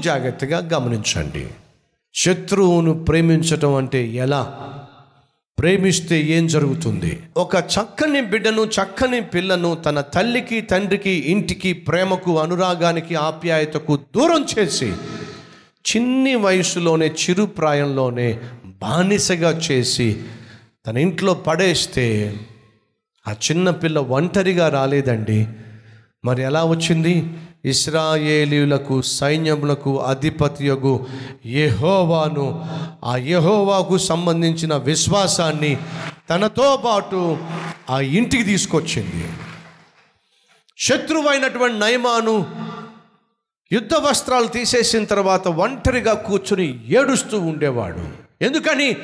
జాగ్రత్తగా గమనించండి. శత్రువును ప్రేమించటం అంటే ఎలా? ప్రేమిస్తే ఏం జరుగుతుంది? ఒక చక్కని బిడ్డను చక్కని పిల్లను తన తల్లికి తండ్రికి ఇంటికి ప్రేమకు అనురాగానికి ఆప్యాయతకు దూరం చేసి చిన్ని వయసులోనే చిరు ప్రాయంలోనే బానిసగా చేసి తన ఇంట్లో పడేస్తే ఆ చిన్న పిల్ల ఒంటరిగా రాలేదండి. మరి ఎలా వచ్చింది? ఇస్రాయేలీలకు సైన్యములకు అధిపతియగు యహోవాను. ఆ యెహోవాకు సంబంధించిన విశ్వాసాన్ని తనతో పాటు ఆ ఇంటికి తీసుకొచ్చింది. శత్రువైనటువంటి నయమాను యుద్ధ వస్త్రాలు తీసేసిన తర్వాత ఒంటరిగా కూర్చుని ఏడుస్తూ ఉండేవాడు. ఎందుకని?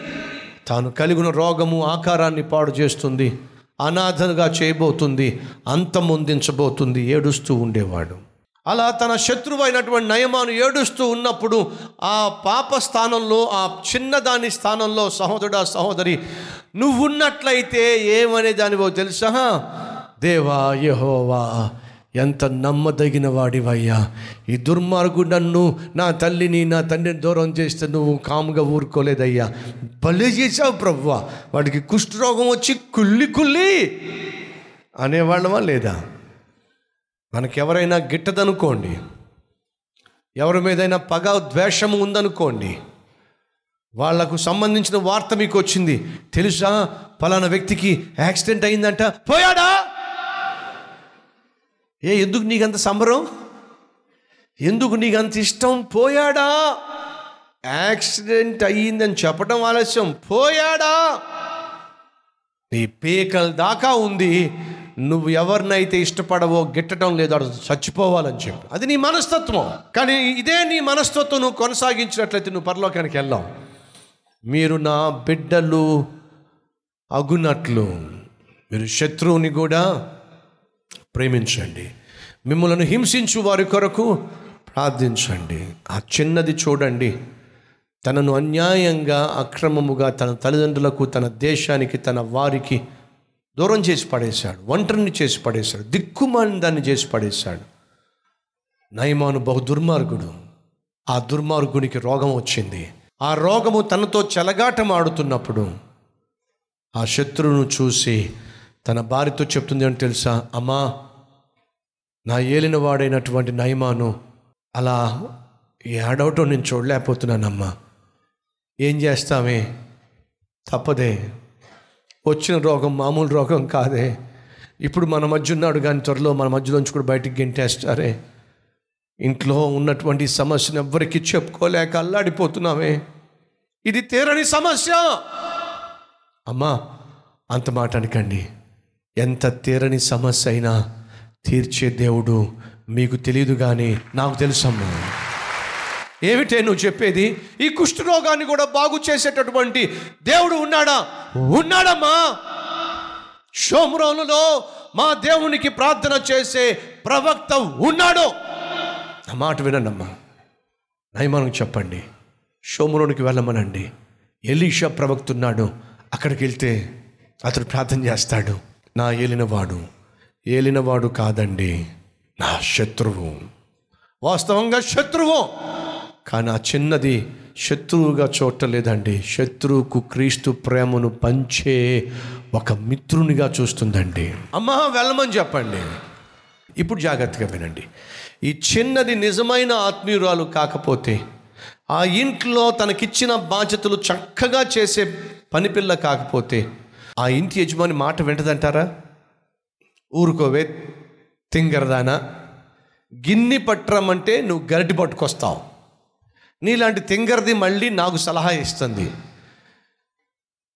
తాను కలిగిన రోగము ఆకారాన్ని పాడు చేస్తుంది అనాథగా చేయబోతుంది అంతమొందించబోతుంది ఏడుస్తూ ఉండేవాడు. అలా తన శత్రువైనటువంటి నయమాను ఏడుస్తూ ఉన్నప్పుడు ఆ పాప స్థానంలో ఆ చిన్నదాని స్థానంలో సహోదరుడా సహోదరి నువ్వున్నట్లయితే ఏమనే దానివో తెలుసా? దేవా యహోవా ఎంత నమ్మదగిన వాడివయ్యా. ఈ దుర్మార్గుడు నన్ను నా తల్లిని నా తండ్రిని దూరం చేస్తే నువ్వు కాముగా ఊరుకోలేదయ్యా. భలే చేసావు ప్రవ్వా. వాడికి కుష్ఠరోగం వచ్చి కుళ్ళి కుళ్ళి అనేవాళ్ళమా లేదా? మనకెవరైనా గిట్టదనుకోండి ఎవరి మీదైనా పగ ద్వేషం ఉందనుకోండి వాళ్ళకు సంబంధించిన వార్త మీకు వచ్చింది తెలుసా? పలానా వ్యక్తికి యాక్సిడెంట్ అయిందంట పోయాడా? ఏ ఎందుకు నీకంత సంబరం? ఎందుకు నీకంత ఇష్టం? పోయాడా? యాక్సిడెంట్ అయ్యిందని చెప్పడం ఆలస్యం పోయాడా? నీ పేకల దాకా ఉంది నువ్వు ఎవరినైతే ఇష్టపడవో గిట్టడం లేదు అడు చచ్చిపోవాలని చెప్పి. అది నీ మనస్తత్వం. కానీ ఇదే నీ మనస్తత్వం నువ్వు కొనసాగించినట్లయితే నువ్వు పరలోకానికి వెళ్ళావు. మీరు నా బిడ్డలు అగునట్లు. మీరు శత్రువుని కూడా ప్రేమించండి. మిమ్మల్ని హింసించు వారి కొరకు ప్రార్థించండి. ఆ చిన్నది చూడండి. తనను అన్యాయంగా అక్రమముగా తన తల్లిదండ్రులకు తన దేశానికి తన వారికి దూరం చేసి పడేశాడు ఒంటరిని చేసి పడేశాడు దిక్కుమాలిన దాన్ని చేసి పడేశాడు. నయమాను బహు దుర్మార్గుడు. ఆ దుర్మార్గునికి రోగం వచ్చింది. ఆ రోగము తనతో చెలగాటం ఆడుతున్నప్పుడు ఆ శత్రువును చూసి తన భార్యతో చెప్తుంది అని తెలుసా? అమ్మా నా ఏలిన వాడైనటువంటి నయమాను అలా ఏడవటం నేను చూడలేకపోతున్నానమ్మా. ఏం చేస్తామే? తప్పదే. వచ్చిన రోగం మామూలు రోగం కాదే. ఇప్పుడు మన మధ్య ఉన్నాడు కానీ త్వరలో మన మధ్యలోంచి కూడా బయటికి గెంటేస్తారే. ఇంట్లో ఉన్నటువంటి సమస్యను ఎవ్వరికి చెప్పుకోలేక అల్లాడిపోతున్నామే. ఇది తీరని సమస్య. అమ్మా అంత మాట అనకండి. ఎంత తీరని సమస్య అయినా తీర్చే దేవుడు మీకు తెలియదు కానీ నాకు తెలుసమ్మా. ఏమిటే నువ్వు చెప్పేది? ఈ కుష్ఠరోగాన్ని కూడా బాగు చేసేటటువంటి దేవుడు ఉన్నాడా? ఉన్నాడమ్మా. షోమ్రోనులో మా దేవునికి ప్రార్థన చేసే ప్రవక్త ఉన్నాడు. నా మాట వినండమ్మా. నయమానం చెప్పండి. షోమ్రోనికి వెళ్ళమనండి. ఎలీషా ప్రవక్త ఉన్నాడు. అక్కడికి వెళ్తే అతడు ప్రార్థన చేస్తాడు. నా ఏలినవాడు ఏలినవాడు కాదండి నా శత్రువు. వాస్తవంగా శత్రువు. కానీ ఆ చిన్నది శత్రువుగా చూడలేదండి. శత్రువుకు క్రీస్తు ప్రేమను పంచే ఒక మిత్రునిగా చూస్తుందండి. అమ్మా వెళ్ళమని చెప్పండి. ఇప్పుడు జాగ్రత్తగా వినండి. ఈ చిన్నది నిజమైన ఆత్మీయురాలు కాకపోతే ఆ ఇంట్లో తనకిచ్చిన బాధ్యతలు చక్కగా చేసే పనిపిల్ల కాకపోతే ఆ ఇంటి యజమాని మాట వింటదంటారా? ఊరుకోవే తింగరదానా. గిన్ని పట్టరమంటే నువ్వు గరిటి పట్టుకొస్తావు. నీలాంటి తింగర్ది మళ్ళీ నాకు సలహా ఇస్తుంది.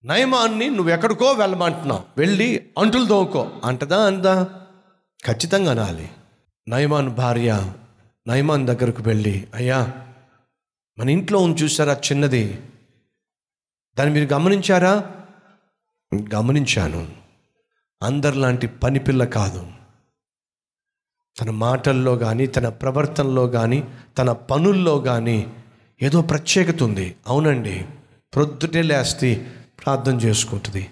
నయమాన్ని నువ్వు ఎక్కడికో వెళ్ళమంటున్నావు. వెళ్ళి అంటులు దోముకో అంటదా అందా? ఖచ్చితంగా అనాలి. నయమాన్ భార్య నయమాన్ దగ్గరకు వెళ్ళి అయ్యా మన ఇంట్లో ఉంది చూసారా చిన్నది. దాన్ని మీరు గమనించారా? గమనించాను. అందరిలాంటి పనిపిల్ల కాదు. తన మాటల్లో కానీ తన ప్రవర్తనలో కానీ తన పనుల్లో కానీ ఏదో ప్రత్యేకత ఉంది. అవునండి. ప్రొద్దుటే లేస్తే ప్రార్థన చేసుకుంటుంది.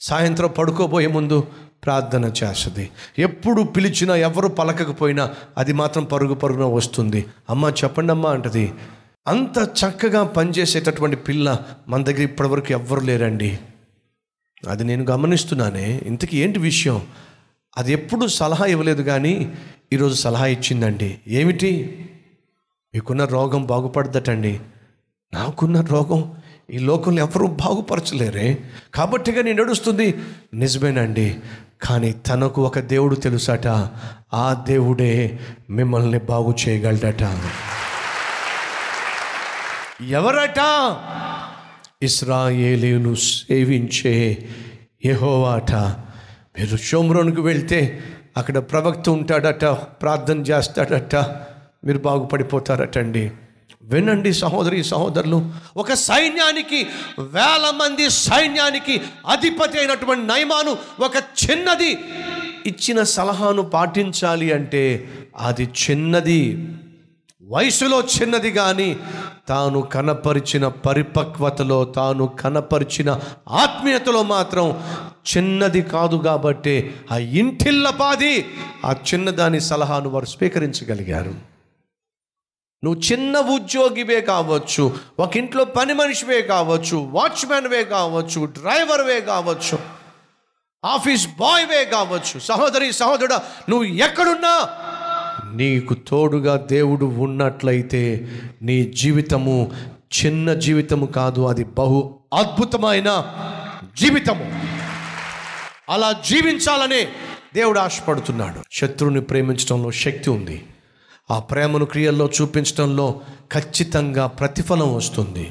సాయంత్రం పడుకోబోయే ముందు ప్రార్థన చేస్తుంది. ఎప్పుడు పిలిచినా ఎవరు పలకకపోయినా అది మాత్రం పరుగు పరుగున వస్తుంది. అమ్మ చెప్పండి అమ్మా అంటది. అంత చక్కగా పనిచేసేటటువంటి పిల్ల మన దగ్గర ఇప్పటివరకు ఎవ్వరు లేరండి. అది నేను గమనిస్తున్నానే. ఇంతకీ ఏంటి విషయం? అది ఎప్పుడు సలహా ఇవ్వలేదు కానీ ఈరోజు సలహా ఇచ్చిందండి. ఏమిటి? మీకున్న రోగం బాగుపడదటండి. నాకున్న రోగం ఈ లోకంలో ఎవరూ బాగుపరచలేరే. కాబట్టిగా నేను నడుస్తుంది నిజమేనండి. కానీ తనకు ఒక దేవుడు తెలుసట ఆ దేవుడే మిమ్మల్ని బాగు చేయగలడట. ఎవరట? ఇస్రాయేలీను సేవించే యహోవాట. మీరు షోమ్రోన్కు వెళ్తే అక్కడ ప్రవక్త ఉంటాడట ప్రార్థన చేస్తాడట. మీరు బాగుపడిపోతారటండి. వినండి సహోదరి సహోదరులు ఒక సైన్యానికి వేల మంది సైన్యానికి అధిపతి అయినటువంటి నయమాను ఒక చిన్నది ఇచ్చిన సలహాను పాటించాలి అంటే అది చిన్నది. వయసులో చిన్నది కానీ తాను కనపరిచిన పరిపక్వతలో తాను కనపరిచిన ఆత్మీయతలో మాత్రం చిన్నది కాదు కాబట్టి ఆ ఇంటిల్లపాది ఆ చిన్నదాని సలహాను వారు స్వీకరించగలిగారు. నువ్వు చిన్న ఉద్యోగివే కావచ్చు ఒక ఇంట్లో పని మనిషివే కావచ్చు వాచ్మెన్వే కావచ్చు డ్రైవర్వే కావచ్చు ఆఫీస్ బాయ్వే కావచ్చు సహోదరి సహోదరుడ నువ్వు ఎక్కడున్నా నీకు తోడుగా దేవుడు ఉన్నట్లయితే నీ జీవితము చిన్న జీవితము కాదు అది బహు అద్భుతమైన జీవితము. అలా జీవించాలని దేవుడు ఆశపడుతున్నాడు. శత్రువుని ప్రేమించడంలో శక్తి ఉంది. ఆ ప్రేమను క్రియల్లో చూపించడంలో ఖచ్చితంగా ప్రతిఫలం వస్తుంది.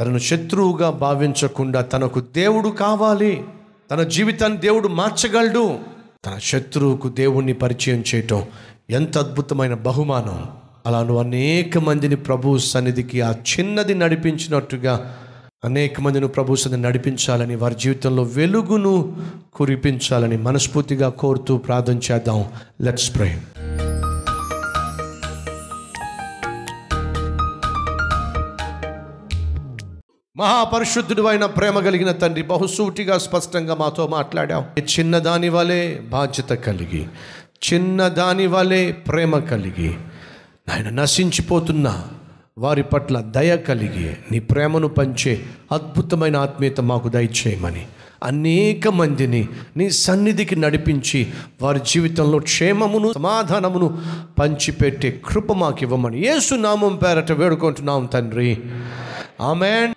తనను శత్రువుగా భావించకుండా తనకు దేవుడు కావాలి. తన జీవితాన్ని దేవుడు మార్చగలడు. తన శత్రువుకు దేవుణ్ణి పరిచయం చేయటం ఎంత అద్భుతమైన బహుమానం. అలా నువ్వు అనేక మందిని ప్రభు సన్నిధికి ఆ చిన్నది నడిపించినట్టుగా అనేక మందిని ప్రభు సన్నిధి నడిపించాలని వారి జీవితంలో వెలుగును కురిపించాలని మనస్ఫూర్తిగా కోరుతూ ప్రార్థన చేద్దాం. లెట్స్ ప్రేమ్ మహాపరిశుద్ధుడు అయిన ప్రేమ కలిగిన తండ్రి బహుసూటిగా స్పష్టంగా మాతో మాట్లాడాం చిన్నదాని వలె బాధ్యత కలిగి చిన్నదాని వలె ప్రేమ కలిగి ఆయన నశించిపోతున్న వారి పట్ల దయ కలిగి నీ ప్రేమను పంచే అద్భుతమైన ఆత్మీయత మాకు దయచేయమని అనేక మందిని నీ సన్నిధికి నడిపించి వారి జీవితంలో క్షేమమును సమాధానమును పంచిపెట్టే కృప మాకు ఇవ్వమని ఏసునామం పేరట వేడుకుంటున్నాం తండ్రి. ఆమెన్.